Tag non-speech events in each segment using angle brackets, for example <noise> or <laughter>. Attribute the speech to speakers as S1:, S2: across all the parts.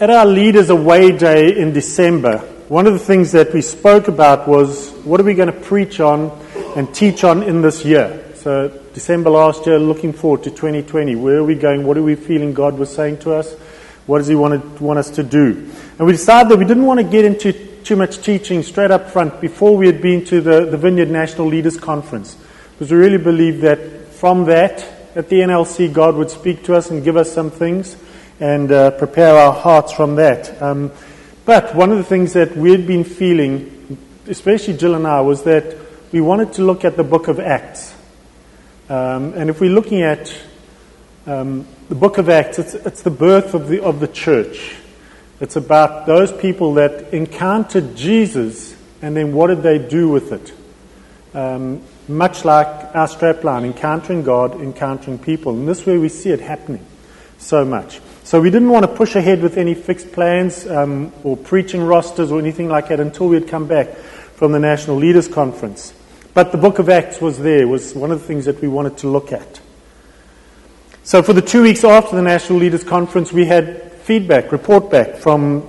S1: at our Leaders Away Day in December, one of the things that we spoke about was what are we going to preach on and teach on in this year? So, December last year, looking forward to 2020. Where are we going? What are we feeling God was saying to us? What does He want, to, want us to do? And we decided that we didn't want to get into too much teaching straight up front before we had been to the, the Vineyard National Leaders Conference. Because we really believe that from that, at the NLC, God would speak to us and give us some things and uh, prepare our hearts from that. Um, but one of the things that we had been feeling, especially Jill and I, was that we wanted to look at the book of Acts. Um, and if we're looking at um, the book of Acts, it's, it's the birth of the, of the church. It's about those people that encountered Jesus and then what did they do with it? Um, much like our strapline, encountering God, encountering people. And this way we see it happening so much. So we didn't want to push ahead with any fixed plans um, or preaching rosters or anything like that until we had come back from the National Leaders Conference. But the book of Acts was there, was one of the things that we wanted to look at. So for the two weeks after the National Leaders Conference, we had feedback, report back from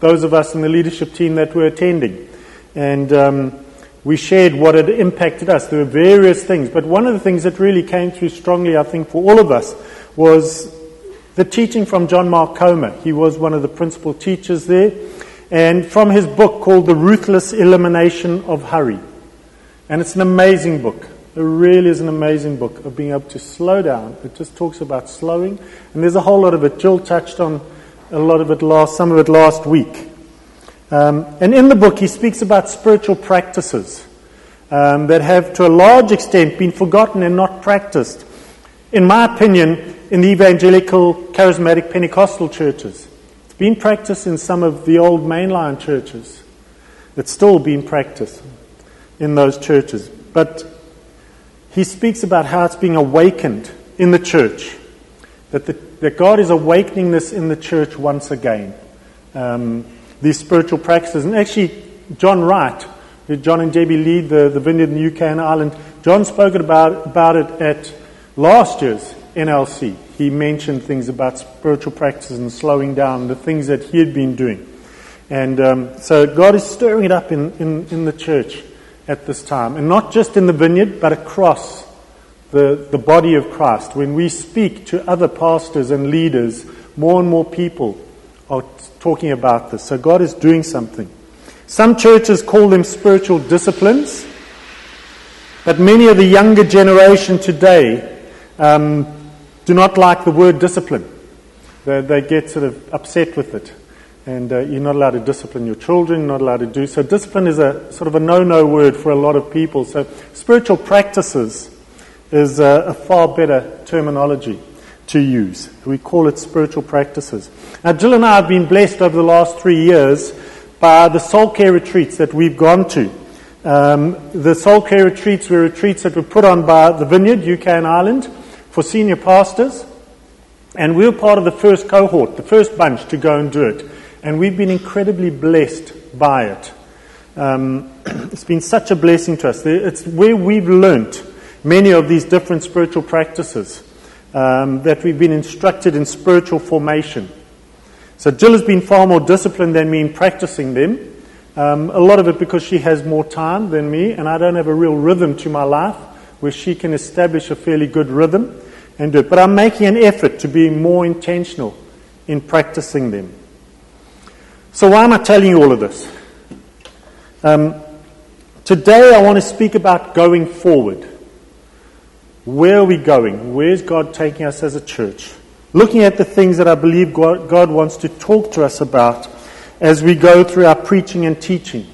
S1: those of us in the leadership team that were attending. And um, we shared what had impacted us. There were various things, but one of the things that really came through strongly, I think, for all of us was the teaching from John Mark Comer. He was one of the principal teachers there. And from his book called The Ruthless Elimination of Hurry. And it's an amazing book. It really is an amazing book of being able to slow down. It just talks about slowing. And there's a whole lot of it. Jill touched on a lot of it last, some of it last week. Um, and in the book, he speaks about spiritual practices um, that have, to a large extent, been forgotten and not practiced. In my opinion, in the evangelical, charismatic, Pentecostal churches, it's been practiced in some of the old mainline churches. It's still being practiced in those churches. But he speaks about how it's being awakened in the church, that, the, that God is awakening this in the church once again. Um, these spiritual practices. And actually, John Wright, John and JB lead the, the vineyard in the UK and Ireland, John spoke about, about it at last year's NLC. He mentioned things about spiritual practices and slowing down, the things that he had been doing. And um, so God is stirring it up in, in, in the church at this time. And not just in the vineyard, but across the, the body of Christ. When we speak to other pastors and leaders, more and more people are talking about this. So God is doing something. Some churches call them spiritual disciplines, but many of the younger generation today um, do not like the word discipline. They, they, get sort of upset with it. And uh, you're not allowed to discipline your children, you're not allowed to do so. Discipline is a sort of a no no word for a lot of people. So spiritual practices is a, a far better terminology to use. We call it spiritual practices. Now, Jill and I have been blessed over the last three years by the soul care retreats that we've gone to. Um, the soul care retreats were retreats that were put on by the Vineyard, UK and Ireland, for senior pastors. And we were part of the first cohort, the first bunch to go and do it. And we've been incredibly blessed by it. Um, <clears throat> it's been such a blessing to us. It's where we've learnt many of these different spiritual practices um, that we've been instructed in spiritual formation. So Jill has been far more disciplined than me in practicing them. Um, a lot of it because she has more time than me, and I don't have a real rhythm to my life where she can establish a fairly good rhythm and do it. But I'm making an effort to be more intentional in practicing them. So, why am I telling you all of this? Um, today, I want to speak about going forward. Where are we going? Where's God taking us as a church? Looking at the things that I believe God wants to talk to us about as we go through our preaching and teaching.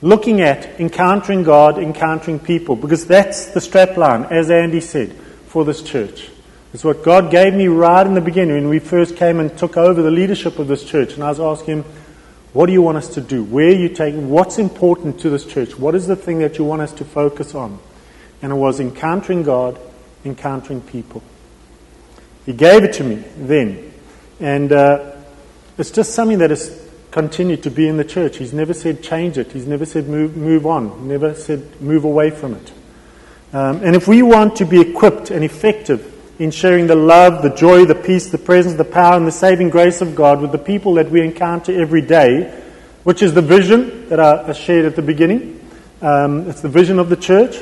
S1: Looking at encountering God, encountering people, because that's the strapline, as Andy said, for this church. It's what God gave me right in the beginning when we first came and took over the leadership of this church. And I was asking him, What do you want us to do? Where are you taking? What's important to this church? What is the thing that you want us to focus on? and it was encountering God, encountering people. He gave it to me then. And uh, it's just something that has continued to be in the church. He's never said change it, he's never said move, move on, never said move away from it. Um, and if we want to be equipped and effective in sharing the love, the joy, the peace, the presence, the power, and the saving grace of God with the people that we encounter every day, which is the vision that I shared at the beginning. Um, it's the vision of the church.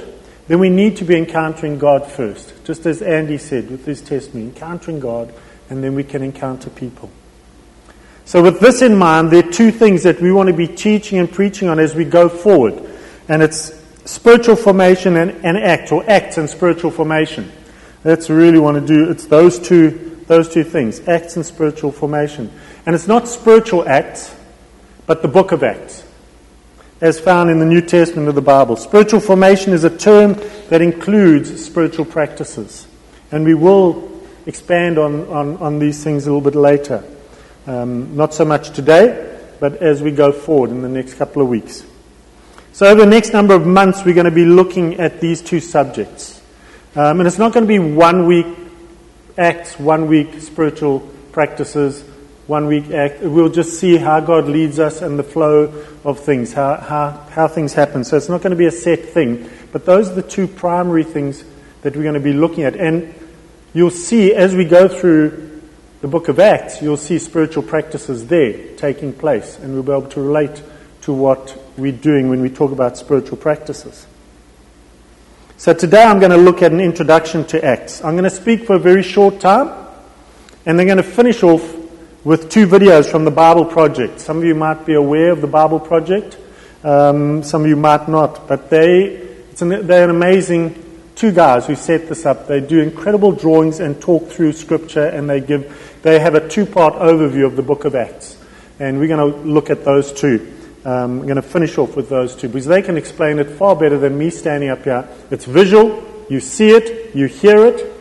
S1: Then we need to be encountering God first, just as Andy said with his testimony, encountering God, and then we can encounter people. So, with this in mind, there are two things that we want to be teaching and preaching on as we go forward. And it's spiritual formation and, and act, or acts and spiritual formation. That's really want to do. It's those two, those two things, acts and spiritual formation. And it's not spiritual acts, but the book of Acts, as found in the New Testament of the Bible. Spiritual formation is a term that includes spiritual practices. And we will expand on, on, on these things a little bit later. Um, not so much today, but as we go forward in the next couple of weeks. So, over the next number of months, we're going to be looking at these two subjects. Um, and it's not going to be one week acts, one week spiritual practices, one week act. We'll just see how God leads us and the flow of things, how, how, how things happen. So it's not going to be a set thing. But those are the two primary things that we're going to be looking at. And you'll see as we go through the book of Acts, you'll see spiritual practices there taking place. And we'll be able to relate to what we're doing when we talk about spiritual practices. So today I'm going to look at an introduction to Acts. I'm going to speak for a very short time, and then going to finish off with two videos from the Bible Project. Some of you might be aware of the Bible Project, um, some of you might not, but they, an, they're an amazing two guys who set this up. They do incredible drawings and talk through Scripture, and they give they have a two-part overview of the Book of Acts, and we're going to look at those two. Um, I'm going to finish off with those two because they can explain it far better than me standing up here. It's visual, you see it, you hear it,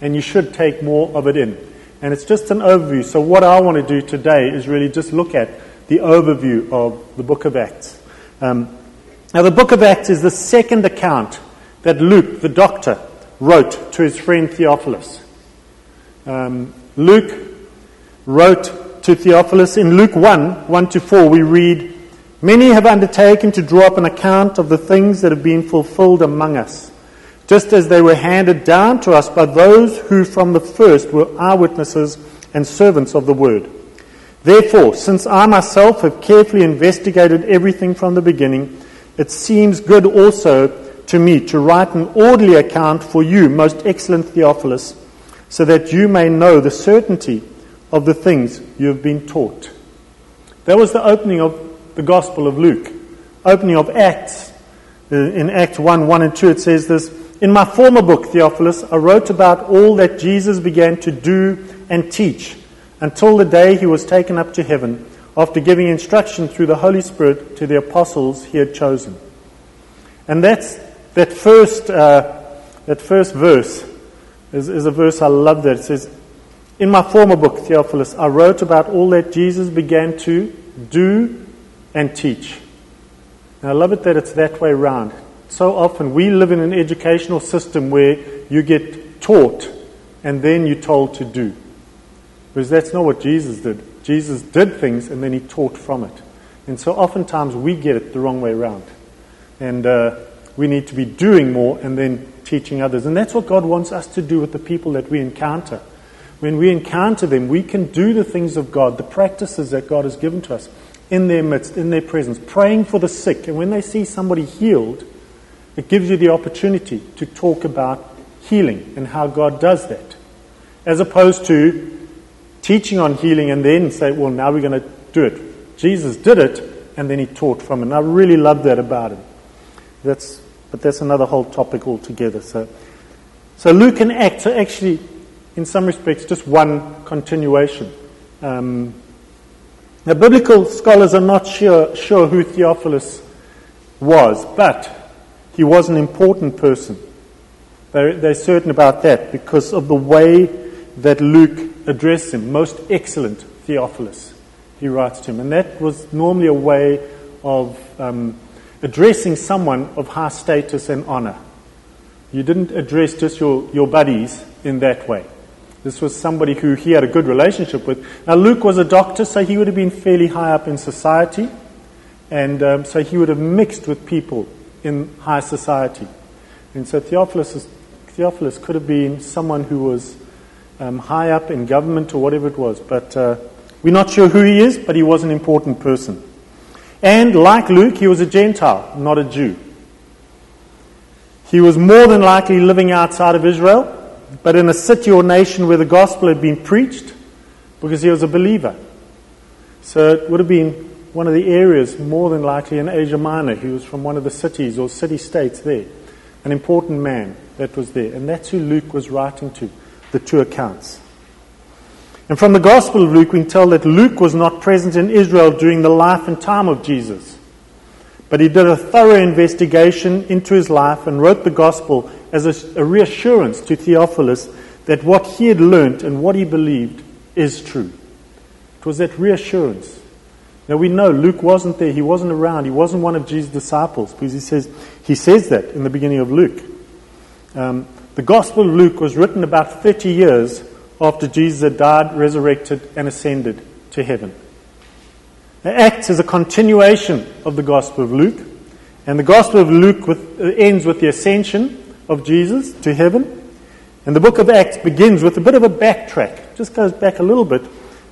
S1: and you should take more of it in. And it's just an overview. So, what I want to do today is really just look at the overview of the book of Acts. Um, now, the book of Acts is the second account that Luke, the doctor, wrote to his friend Theophilus. Um, Luke wrote to Theophilus in Luke 1 1 to 4, we read, Many have undertaken to draw up an account of the things that have been fulfilled among us, just as they were handed down to us by those who from the first were eyewitnesses and servants of the word. Therefore, since I myself have carefully investigated everything from the beginning, it seems good also to me to write an orderly account for you, most excellent Theophilus, so that you may know the certainty of the things you have been taught. That was the opening of the Gospel of Luke. Opening of Acts, uh, in Acts 1 1 and 2, it says this In my former book, Theophilus, I wrote about all that Jesus began to do and teach until the day he was taken up to heaven, after giving instruction through the Holy Spirit to the apostles he had chosen. And that's that first, uh, that first verse is, is a verse I love that. It says, In my former book, Theophilus, I wrote about all that Jesus began to do and teach. I love it that it's that way around. So often we live in an educational system where you get taught and then you're told to do. Because that's not what Jesus did. Jesus did things and then he taught from it. And so oftentimes we get it the wrong way around. And uh, we need to be doing more and then teaching others. And that's what God wants us to do with the people that we encounter. When we encounter them, we can do the things of God, the practices that God has given to us in their midst, in their presence, praying for the sick. And when they see somebody healed, it gives you the opportunity to talk about healing and how God does that. As opposed to teaching on healing and then say, well, now we're going to do it. Jesus did it and then he taught from it. And I really love that about him. That's, but that's another whole topic altogether. So, so Luke and Acts are actually, in some respects, just one continuation. Um, now, biblical scholars are not sure, sure who Theophilus was, but he was an important person. They're, they're certain about that because of the way that Luke addressed him. Most excellent Theophilus, he writes to him. And that was normally a way of um, addressing someone of high status and honor. You didn't address just your, your buddies in that way. This was somebody who he had a good relationship with. Now, Luke was a doctor, so he would have been fairly high up in society, and um, so he would have mixed with people in high society. And so Theophilus, is, Theophilus could have been someone who was um, high up in government or whatever it was, but uh, we're not sure who he is, but he was an important person. And like Luke, he was a Gentile, not a Jew. He was more than likely living outside of Israel, but in a city or nation where the gospel had been preached because he was a believer. So it would have been one of the areas, more than likely in Asia Minor. He was from one of the cities or city states there. An important man that was there. And that's who Luke was writing to, the two accounts. And from the Gospel of Luke, we can tell that Luke was not present in Israel during the life and time of Jesus. But he did a thorough investigation into his life and wrote the Gospel as a, a reassurance to Theophilus that what he had learnt and what he believed is true. It was that reassurance. Now we know Luke wasn't there, he wasn't around, he wasn't one of Jesus' disciples, because he says he says that in the beginning of Luke. Um, the Gospel of Luke was written about 30 years after Jesus had died, resurrected, and ascended to heaven. Now, Acts is a continuation of the Gospel of Luke, and the Gospel of Luke with, uh, ends with the ascension of Jesus to heaven. And the book of Acts begins with a bit of a backtrack, just goes back a little bit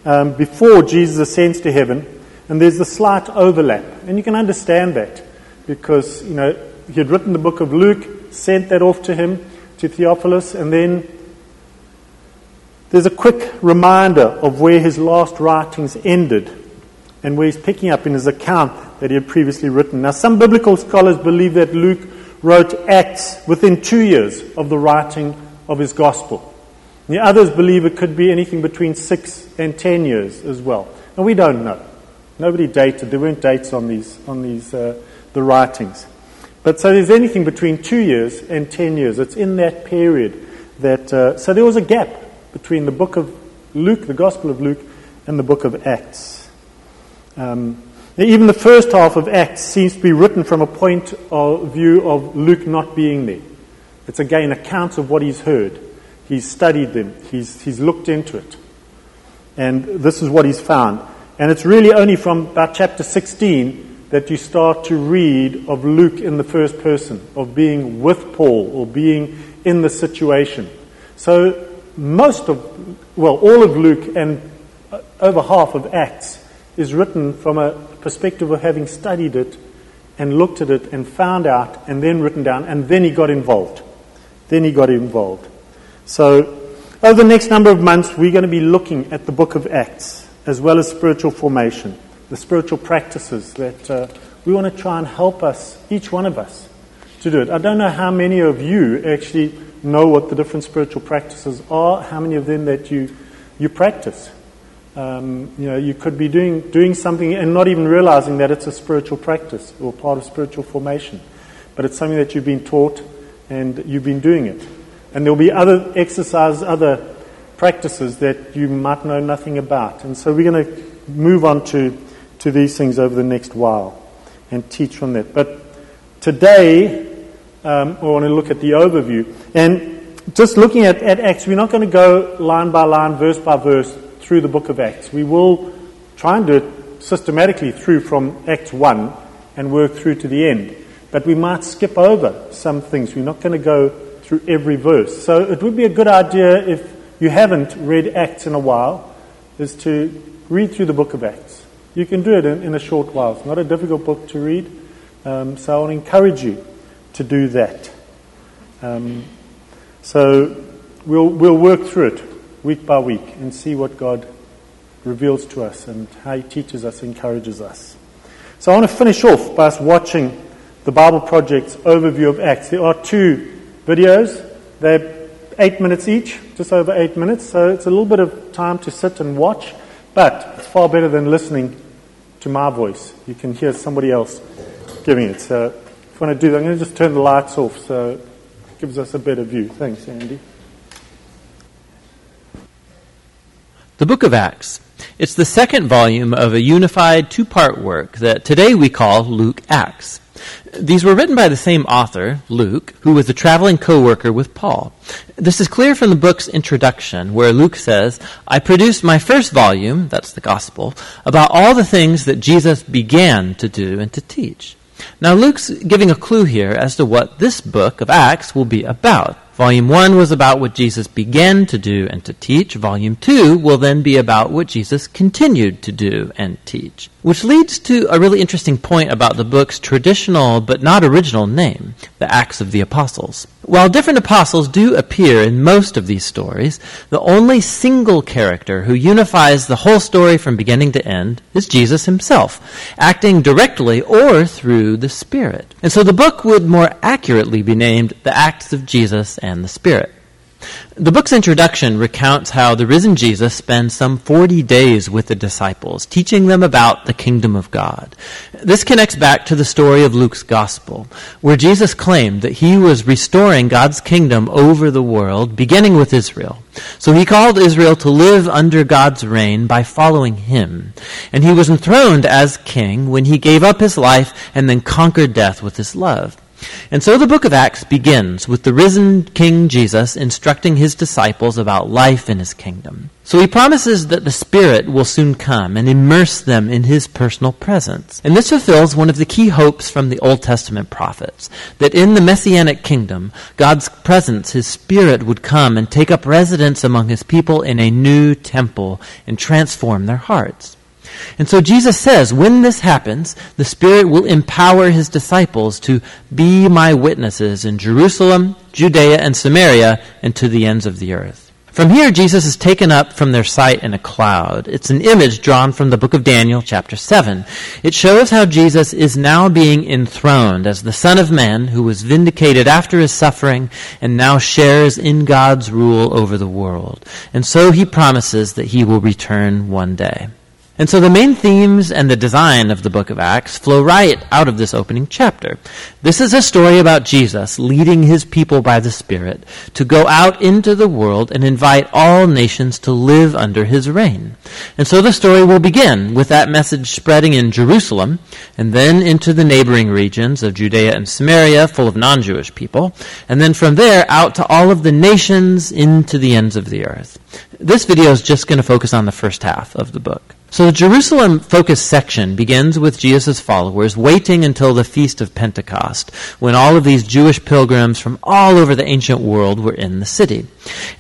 S1: um, before Jesus ascends to heaven, and there's a slight overlap. And you can understand that because, you know, he had written the book of Luke, sent that off to him, to Theophilus, and then there's a quick reminder of where his last writings ended and where he's picking up in his account that he had previously written. Now, some biblical scholars believe that Luke wrote Acts within two years of the writing of his gospel. The others believe it could be anything between six and ten years as well. And we don't know. Nobody dated. There weren't dates on these, on these uh, the writings. But so there's anything between two years and ten years. It's in that period that. Uh, so there was a gap between the book of Luke, the Gospel of Luke, and the book of Acts. Um, even the first half of Acts seems to be written from a point of view of Luke not being there. It's again accounts of what he's heard. He's studied them, he's, he's looked into it. And this is what he's found. And it's really only from about chapter 16 that you start to read of Luke in the first person, of being with Paul or being in the situation. So, most of, well, all of Luke and uh, over half of Acts is written from a perspective of having studied it and looked at it and found out and then written down, and then he got involved. Then he got involved. So, over the next number of months, we're going to be looking at the book of Acts, as well as spiritual formation, the spiritual practices that uh, we want to try and help us, each one of us, to do it. I don't know how many of you actually know what the different spiritual practices are, how many of them that you, you practice. Um, you know, you could be doing, doing something and not even realizing that it's a spiritual practice or part of spiritual formation. But it's something that you've been taught and you've been doing it. And there'll be other exercises, other practices that you might know nothing about. And so we're going to move on to, to these things over the next while and teach from that. But today, um, we want to look at the overview. And just looking at, at Acts, we're not going to go line by line, verse by verse through the book of Acts. We will try and do it systematically through from Acts 1 and work through to the end. But we might skip over some things. We're not going to go through every verse. So it would be a good idea if you haven't read Acts in a while, is to read through the book of Acts. You can do it in, in a short while. It's not a difficult book to read. Um, so I to encourage you to do that. Um, so we'll, we'll work through it week by week and see what God reveals to us and how He teaches us, encourages us. So I want to finish off by us watching the Bible Project's overview of Acts. There are two videos. They're eight minutes each, just over eight minutes, so it's a little bit of time to sit and watch, but it's far better than listening to my voice. You can hear somebody else giving it. So if you want to do that, I'm going to just turn the lights off so it gives us a better view. Thanks, Andy.
S2: The Book of Acts. It's the second volume of a unified two part work that today we call Luke Acts. These were written by the same author, Luke, who was a traveling co-worker with Paul. This is clear from the book's introduction, where Luke says, I produced my first volume, that's the gospel, about all the things that Jesus began to do and to teach. Now Luke's giving a clue here as to what this book of Acts will be about. Volume 1 was about what Jesus began to do and to teach. Volume 2 will then be about what Jesus continued to do and teach. Which leads to a really interesting point about the book's traditional but not original name, the Acts of the Apostles. While different apostles do appear in most of these stories, the only single character who unifies the whole story from beginning to end is Jesus himself, acting directly or through the Spirit. And so the book would more accurately be named The Acts of Jesus and the Spirit. The book's introduction recounts how the risen Jesus spends some 40 days with the disciples, teaching them about the kingdom of God. This connects back to the story of Luke's gospel, where Jesus claimed that he was restoring God's kingdom over the world, beginning with Israel. So he called Israel to live under God's reign by following him. And he was enthroned as king when he gave up his life and then conquered death with his love. And so the book of Acts begins with the risen King Jesus instructing his disciples about life in his kingdom. So he promises that the Spirit will soon come and immerse them in his personal presence. And this fulfills one of the key hopes from the Old Testament prophets, that in the Messianic kingdom, God's presence, his Spirit would come and take up residence among his people in a new temple and transform their hearts. And so Jesus says, when this happens, the Spirit will empower his disciples to be my witnesses in Jerusalem, Judea, and Samaria, and to the ends of the earth. From here, Jesus is taken up from their sight in a cloud. It's an image drawn from the book of Daniel, chapter 7. It shows how Jesus is now being enthroned as the Son of Man who was vindicated after his suffering and now shares in God's rule over the world. And so he promises that he will return one day. And so the main themes and the design of the book of Acts flow right out of this opening chapter. This is a story about Jesus leading his people by the Spirit to go out into the world and invite all nations to live under his reign. And so the story will begin with that message spreading in Jerusalem and then into the neighboring regions of Judea and Samaria full of non-Jewish people. And then from there out to all of the nations into the ends of the earth. This video is just going to focus on the first half of the book. So the Jerusalem focus section begins with Jesus' followers waiting until the Feast of Pentecost, when all of these Jewish pilgrims from all over the ancient world were in the city.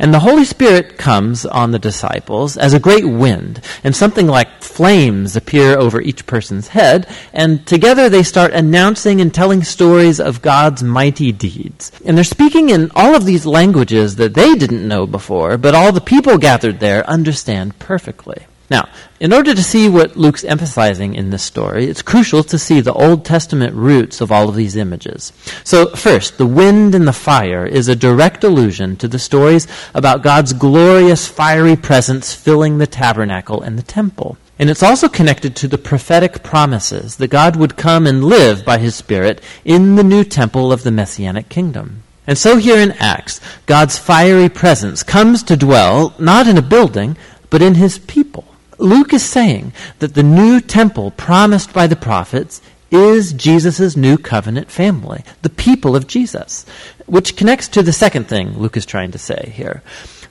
S2: And the Holy Spirit comes on the disciples as a great wind, and something like flames appear over each person's head, and together they start announcing and telling stories of God's mighty deeds. And they're speaking in all of these languages that they didn't know before, but all the people gathered there understand perfectly. Now, in order to see what Luke's emphasizing in this story, it's crucial to see the Old Testament roots of all of these images. So, first, the wind and the fire is a direct allusion to the stories about God's glorious fiery presence filling the tabernacle and the temple. And it's also connected to the prophetic promises that God would come and live by his Spirit in the new temple of the Messianic kingdom. And so here in Acts, God's fiery presence comes to dwell not in a building, but in his people. Luke is saying that the new temple promised by the prophets is Jesus' new covenant family, the people of Jesus, which connects to the second thing Luke is trying to say here.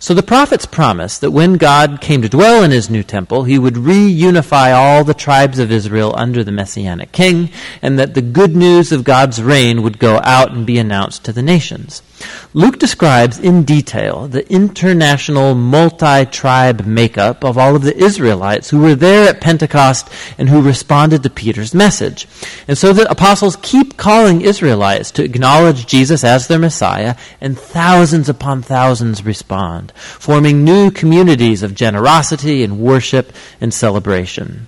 S2: So the prophets promised that when God came to dwell in his new temple, he would reunify all the tribes of Israel under the messianic king, and that the good news of God's reign would go out and be announced to the nations. Luke describes in detail the international multi-tribe makeup of all of the Israelites who were there at Pentecost and who responded to Peter's message. And so the apostles keep calling Israelites to acknowledge Jesus as their Messiah, and thousands upon thousands respond, forming new communities of generosity and worship and celebration.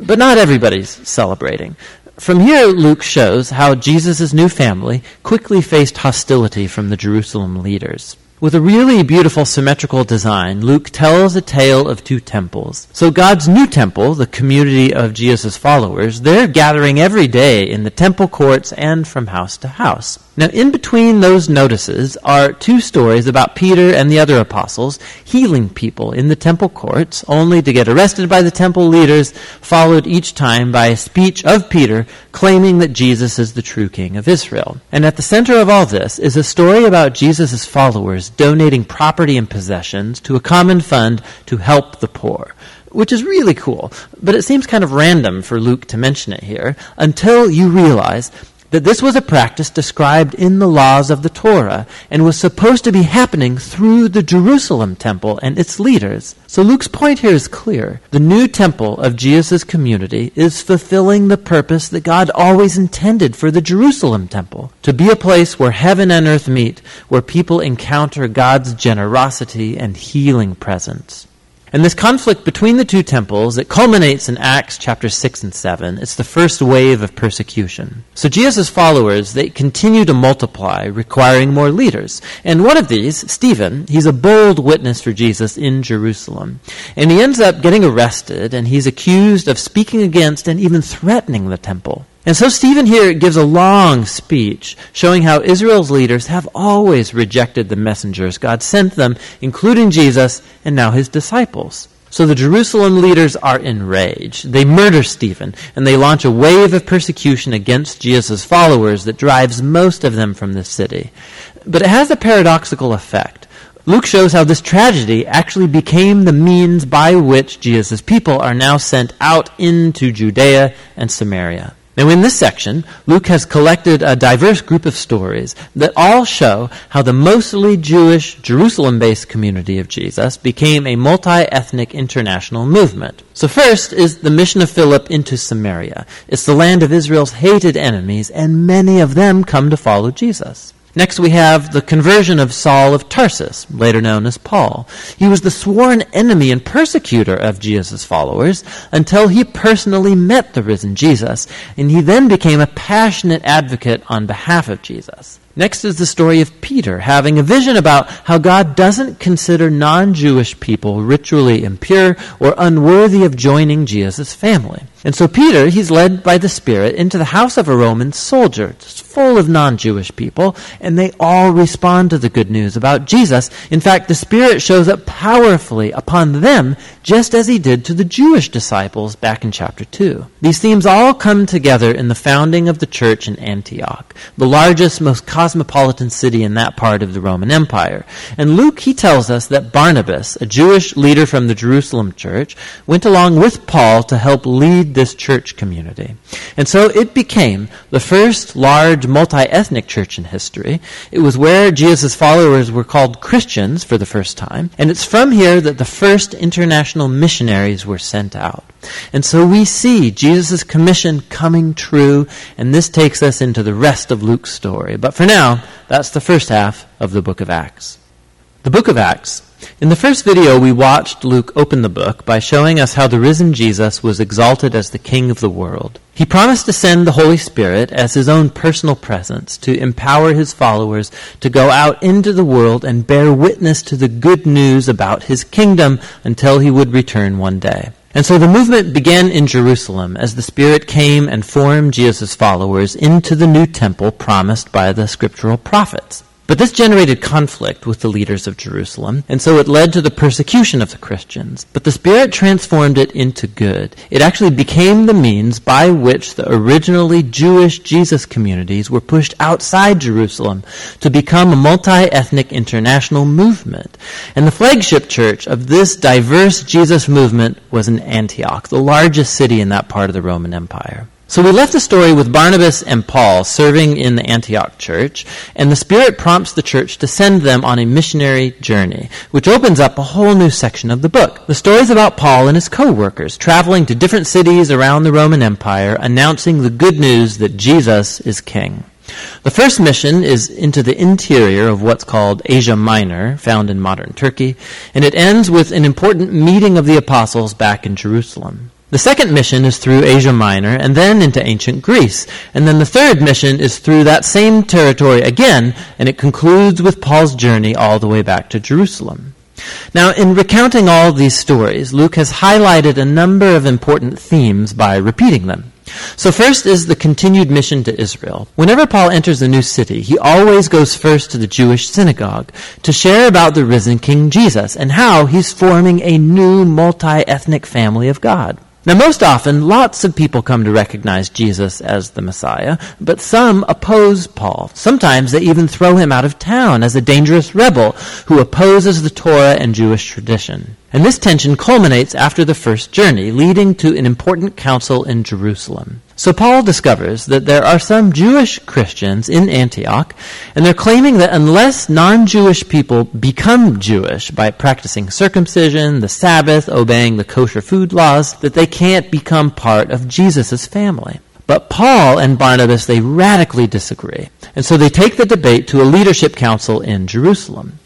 S2: But not everybody's celebrating. From here, Luke shows how Jesus' new family quickly faced hostility from the Jerusalem leaders. With a really beautiful symmetrical design, Luke tells a tale of two temples. So God's new temple, the community of Jesus' followers, they're gathering every day in the temple courts and from house to house. Now, in between those notices are two stories about Peter and the other apostles healing people in the temple courts, only to get arrested by the temple leaders, followed each time by a speech of Peter claiming that Jesus is the true king of Israel. And at the center of all this is a story about Jesus' followers donating property and possessions to a common fund to help the poor which is really cool. But it seems kind of random for Luke to mention it here until you realize that this was a practice described in the laws of the Torah and was supposed to be happening through the Jerusalem temple and its leaders. So Luke's point here is clear. The new temple of Jesus' community is fulfilling the purpose that God always intended for the Jerusalem temple to be a place where heaven and earth meet, where people encounter God's generosity and healing presence. And this conflict between the two temples, it culminates in Acts chapter 6 and 7. It's the first wave of persecution. So Jesus' followers, they continue to multiply, requiring more leaders. And one of these, Stephen, he's a bold witness for Jesus in Jerusalem. And he ends up getting arrested, and he's accused of speaking against and even threatening the temple. And so Stephen here gives a long speech showing how Israel's leaders have always rejected the messengers God sent them, including Jesus and now his disciples. So the Jerusalem leaders are enraged. They murder Stephen, and they launch a wave of persecution against Jesus' followers that drives most of them from the city. But it has a paradoxical effect. Luke shows how this tragedy actually became the means by which Jesus' people are now sent out into Judea and Samaria. Now, in this section, Luke has collected a diverse group of stories that all show how the mostly Jewish, Jerusalem based community of Jesus became a multi ethnic international movement. So, first is the mission of Philip into Samaria. It's the land of Israel's hated enemies, and many of them come to follow Jesus. Next, we have the conversion of Saul of Tarsus, later known as Paul. He was the sworn enemy and persecutor of Jesus' followers until he personally met the risen Jesus, and he then became a passionate advocate on behalf of Jesus. Next is the story of Peter having a vision about how God doesn't consider non Jewish people ritually impure or unworthy of joining Jesus' family. And so Peter, he's led by the Spirit into the house of a Roman soldier, just full of non Jewish people, and they all respond to the good news about Jesus. In fact, the Spirit shows up powerfully upon them, just as he did to the Jewish disciples back in chapter 2. These themes all come together in the founding of the church in Antioch, the largest, most cosmopolitan city in that part of the Roman Empire. And Luke, he tells us that Barnabas, a Jewish leader from the Jerusalem church, went along with Paul to help lead this church community. And so it became the first large multi-ethnic church in history. It was where Jesus' followers were called Christians for the first time. And it's from here that the first international missionaries were sent out. And so we see Jesus' commission coming true, and this takes us into the rest of Luke's story. But for now, that's the first half of the book of Acts. The book of Acts. In the first video, we watched Luke open the book by showing us how the risen Jesus was exalted as the King of the world. He promised to send the Holy Spirit as his own personal presence to empower his followers to go out into the world and bear witness to the good news about his kingdom until he would return one day. And so the movement began in Jerusalem as the Spirit came and formed Jesus' followers into the new temple promised by the scriptural prophets. But this generated conflict with the leaders of Jerusalem, and so it led to the persecution of the Christians. But the Spirit transformed it into good. It actually became the means by which the originally Jewish Jesus communities were pushed outside Jerusalem to become a multi-ethnic international movement. And the flagship church of this diverse Jesus movement was in Antioch, the largest city in that part of the Roman Empire. So we left the story with Barnabas and Paul serving in the Antioch church, and the Spirit prompts the church to send them on a missionary journey, which opens up a whole new section of the book. The story is about Paul and his co-workers traveling to different cities around the Roman Empire, announcing the good news that Jesus is king. The first mission is into the interior of what's called Asia Minor, found in modern Turkey, and it ends with an important meeting of the apostles back in Jerusalem. The second mission is through Asia Minor and then into ancient Greece. And then the third mission is through that same territory again, and it concludes with Paul's journey all the way back to Jerusalem. Now, in recounting all these stories, Luke has highlighted a number of important themes by repeating them. So first is the continued mission to Israel. Whenever Paul enters a new city, he always goes first to the Jewish synagogue to share about the risen King Jesus and how he's forming a new multi-ethnic family of God. Now, most often, lots of people come to recognize Jesus as the Messiah, but some oppose Paul. Sometimes they even throw him out of town as a dangerous rebel who opposes the Torah and Jewish tradition. And this tension culminates after the first journey, leading to an important council in Jerusalem. So Paul discovers that there are some Jewish Christians in Antioch, and they're claiming that unless non-Jewish people become Jewish by practicing circumcision, the Sabbath, obeying the kosher food laws, that they can't become part of Jesus' family. But Paul and Barnabas, they radically disagree. And so they take the debate to a leadership council in Jerusalem.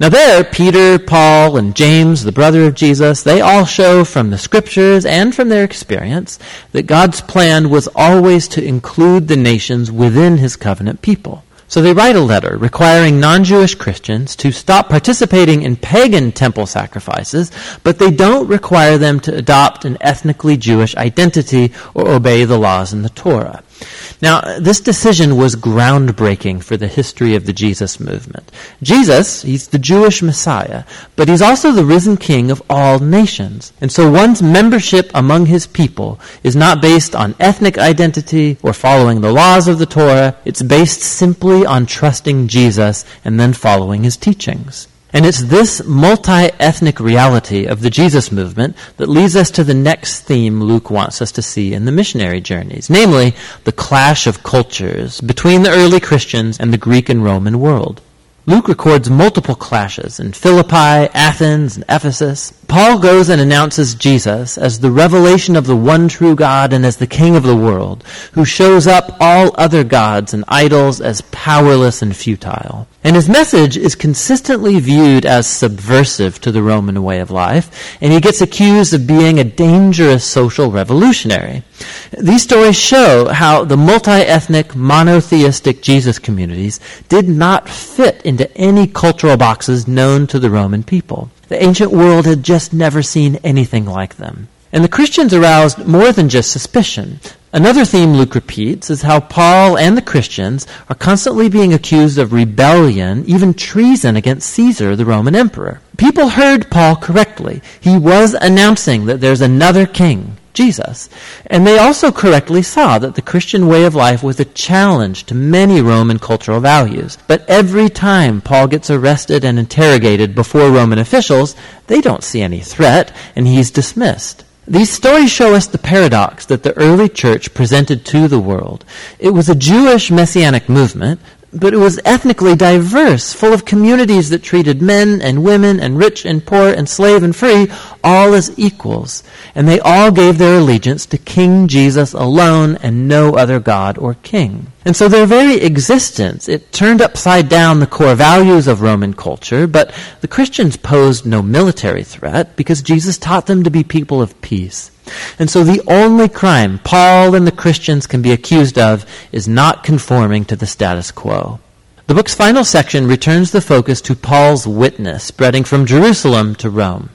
S2: Now there, Peter, Paul, and James, the brother of Jesus, they all show from the scriptures and from their experience that God's plan was always to include the nations within his covenant people. So they write a letter requiring non-Jewish Christians to stop participating in pagan temple sacrifices, but they don't require them to adopt an ethnically Jewish identity or obey the laws in the Torah. Now, this decision was groundbreaking for the history of the Jesus movement. Jesus, he's the Jewish Messiah, but he's also the risen King of all nations. And so one's membership among his people is not based on ethnic identity or following the laws of the Torah. It's based simply on trusting Jesus and then following his teachings. And it's this multi-ethnic reality of the Jesus movement that leads us to the next theme Luke wants us to see in the missionary journeys, namely the clash of cultures between the early Christians and the Greek and Roman world. Luke records multiple clashes in Philippi, Athens, and Ephesus. Paul goes and announces Jesus as the revelation of the one true God and as the King of the world, who shows up all other gods and idols as powerless and futile. And his message is consistently viewed as subversive to the Roman way of life, and he gets accused of being a dangerous social revolutionary. These stories show how the multi-ethnic, monotheistic Jesus communities did not fit into any cultural boxes known to the Roman people. The ancient world had just never seen anything like them. And the Christians aroused more than just suspicion. Another theme Luke repeats is how Paul and the Christians are constantly being accused of rebellion, even treason against Caesar, the Roman emperor. People heard Paul correctly. He was announcing that there's another king, Jesus. And they also correctly saw that the Christian way of life was a challenge to many Roman cultural values. But every time Paul gets arrested and interrogated before Roman officials, they don't see any threat, and he's dismissed. These stories show us the paradox that the early church presented to the world. It was a Jewish messianic movement, but it was ethnically diverse, full of communities that treated men and women and rich and poor and slave and free all as equals. And they all gave their allegiance to King Jesus alone and no other God or king. And so their very existence, it turned upside down the core values of Roman culture, but the Christians posed no military threat because Jesus taught them to be people of peace. And so the only crime Paul and the Christians can be accused of is not conforming to the status quo. The book's final section returns the focus to Paul's witness spreading from Jerusalem to Rome.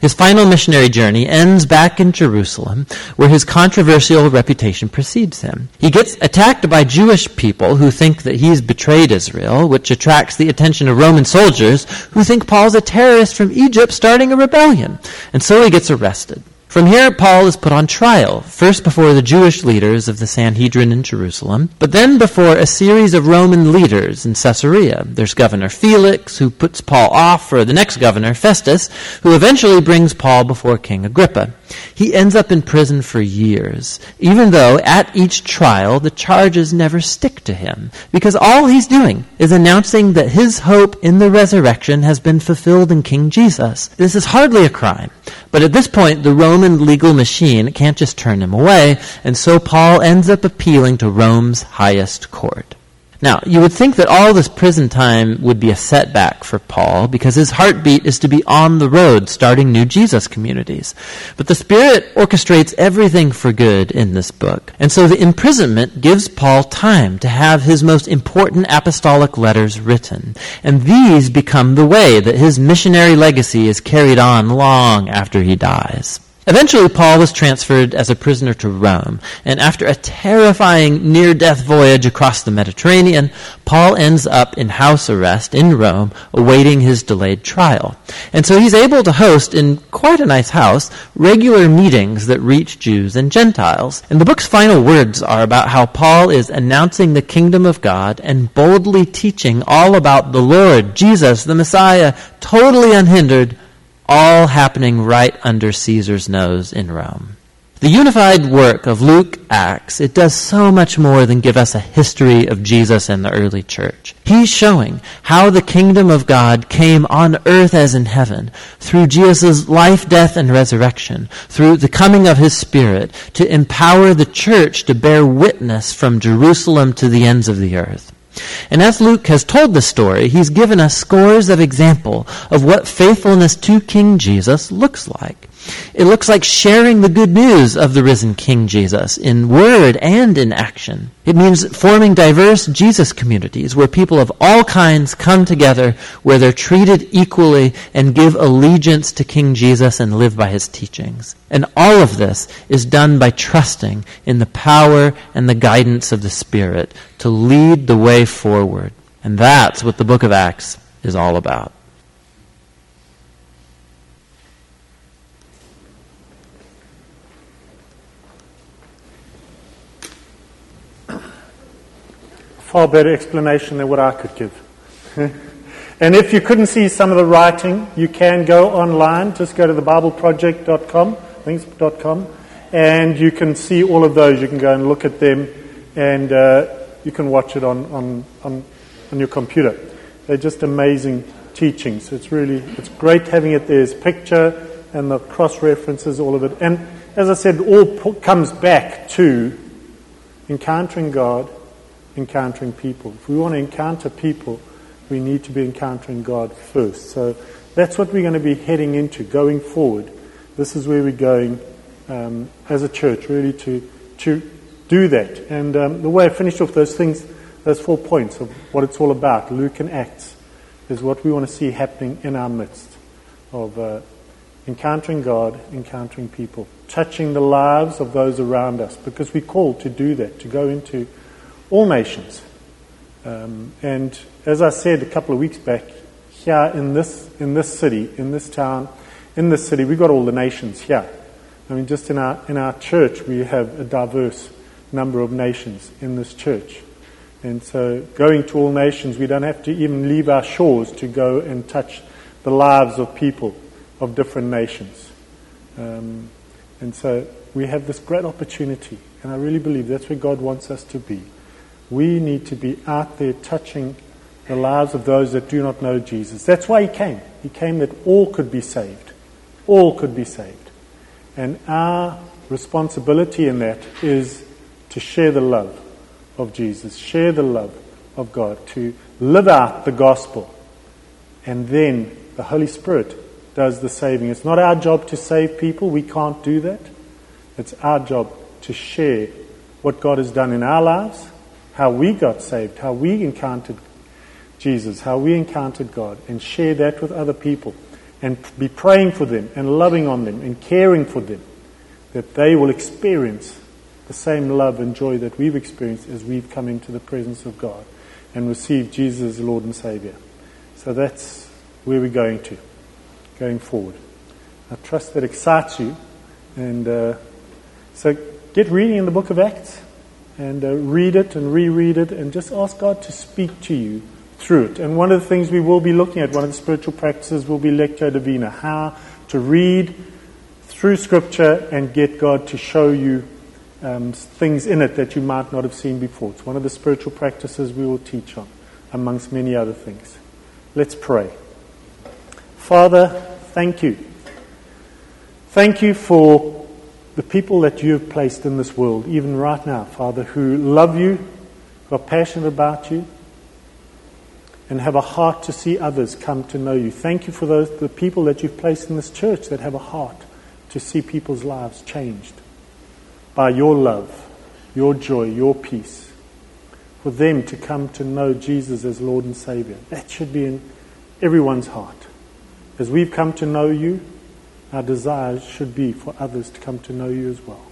S2: His final missionary journey ends back in Jerusalem, where his controversial reputation precedes him. He gets attacked by Jewish people who think that he's betrayed Israel, which attracts the attention of Roman soldiers who think Paul's a terrorist from Egypt starting a rebellion. And so he gets arrested. From here, Paul is put on trial, first before the Jewish leaders of the Sanhedrin in Jerusalem, but then before a series of Roman leaders in Caesarea. There's Governor Felix, who puts Paul off for the next governor, Festus, who eventually brings Paul before King Agrippa. He ends up in prison for years, even though at each trial the charges never stick to him, because all he's doing is announcing that his hope in the resurrection has been fulfilled in King Jesus. This is hardly a crime, but at this point the Roman legal machine can't just turn him away, and so Paul ends up appealing to Rome's highest court. Now, you would think that all this prison time would be a setback for Paul because his heartbeat is to be on the road starting new Jesus communities. But the Spirit orchestrates everything for good in this book. And so the imprisonment gives Paul time to have his most important apostolic letters written. And these become the way that his missionary legacy is carried on long after he dies. Eventually, Paul was transferred as a prisoner to Rome, and after a terrifying near-death voyage across the Mediterranean, Paul ends up in house arrest in Rome, awaiting his delayed trial. And so he's able to host, in quite a nice house, regular meetings that reach Jews and Gentiles. And the book's final words are about how Paul is announcing the kingdom of God and boldly teaching all about the Lord, Jesus, the Messiah, totally unhindered, all happening right under Caesar's nose in Rome. The unified work of Luke Acts, it does so much more than give us a history of Jesus and the early church. He's showing how the kingdom of God came on earth as in heaven through Jesus' life, death, and resurrection, through the coming of his Spirit to empower the church to bear witness from Jerusalem to the ends of the earth. And as Luke has told the story, he's given us scores of example of what faithfulness to King Jesus looks like. It looks like sharing the good news of the risen King Jesus in word and in action. It means forming diverse Jesus communities where people of all kinds come together, where they're treated equally and give allegiance to King Jesus and live by his teachings. And all of this is done by trusting in the power and the guidance of the Spirit to lead the way forward. And that's what the book of Acts is all about.
S1: Far better explanation than what I could give. <laughs> and if you couldn't see some of the writing, you can go online. Just go to thebibleproject.com, things.com, and you can see all of those. You can go and look at them, and uh, you can watch it on, on, on, on your computer. They're just amazing teachings. It's really, it's great having it there as picture and the cross references, all of it. And as I said, all comes back to encountering God encountering people. If we want to encounter people, we need to be encountering God first. So that's what we're going to be heading into going forward. This is where we're going um, as a church, really to, to do that. And um, the way I finished off those things, those four points of what it's all about, Luke and Acts, is what we want to see happening in our midst of uh, encountering God, encountering people, touching the lives of those around us, because we're called to do that, to go into all nations. Um, and as I said a couple of weeks back, here in this, in this city, in this town, in this city, we've got all the nations here. I mean, just in our, in our church, we have a diverse number of nations in this church. And so, going to all nations, we don't have to even leave our shores to go and touch the lives of people of different nations. Um, and so, we have this great opportunity, and I really believe that's where God wants us to be. We need to be out there touching the lives of those that do not know Jesus. That's why he came. He came that all could be saved. All could be saved. And our responsibility in that is to share the love of Jesus, share the love of God, to live out the gospel. And then the Holy Spirit does the saving. It's not our job to save people. We can't do that. It's our job to share what God has done in our lives how we got saved, how we encountered Jesus, how we encountered God, and share that with other people, and be praying for them, and loving on them, and caring for them, that they will experience the same love and joy that we've experienced as we've come into the presence of God and received Jesus as Lord and Savior. So that's where we're going to, going forward. I trust that excites you. And uh, so get reading in the book of Acts and uh, read it and reread it and just ask God to speak to you through it. And one of the things we will be looking at, one of the spiritual practices will be Lectio Divina, how to read through Scripture and get God to show you um, things in it that you might not have seen before. It's one of the spiritual practices we will teach on, amongst many other things. Let's pray. Father, thank you. Thank you for the people that you have placed in this world, even right now, Father, who love you, who are passionate about you, and have a heart to see others come to know you. Thank you for those, the people that you've placed in this church that have a heart to see people's lives changed by your love, your joy, your peace. For them to come to know Jesus as Lord and Savior. That should be in everyone's heart. As we've come to know you, our desires should be for others to come to know you as well.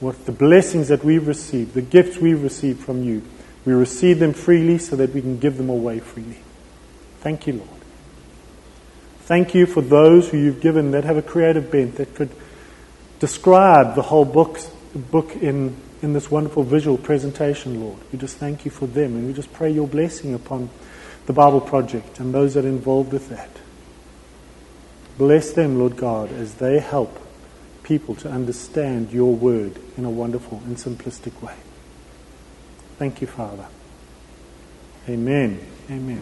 S1: What the blessings that we've received, the gifts we've received from you, we receive them freely so that we can give them away freely. Thank you, Lord. Thank you for those who you've given that have a creative bent that could describe the whole book, book in, in this wonderful visual presentation, Lord. We just thank you for them and we just pray your blessing upon the Bible Project and those that are involved with that. Bless them, Lord God, as they help people to understand your word in a wonderful and simplistic way. Thank you, Father. Amen. Amen.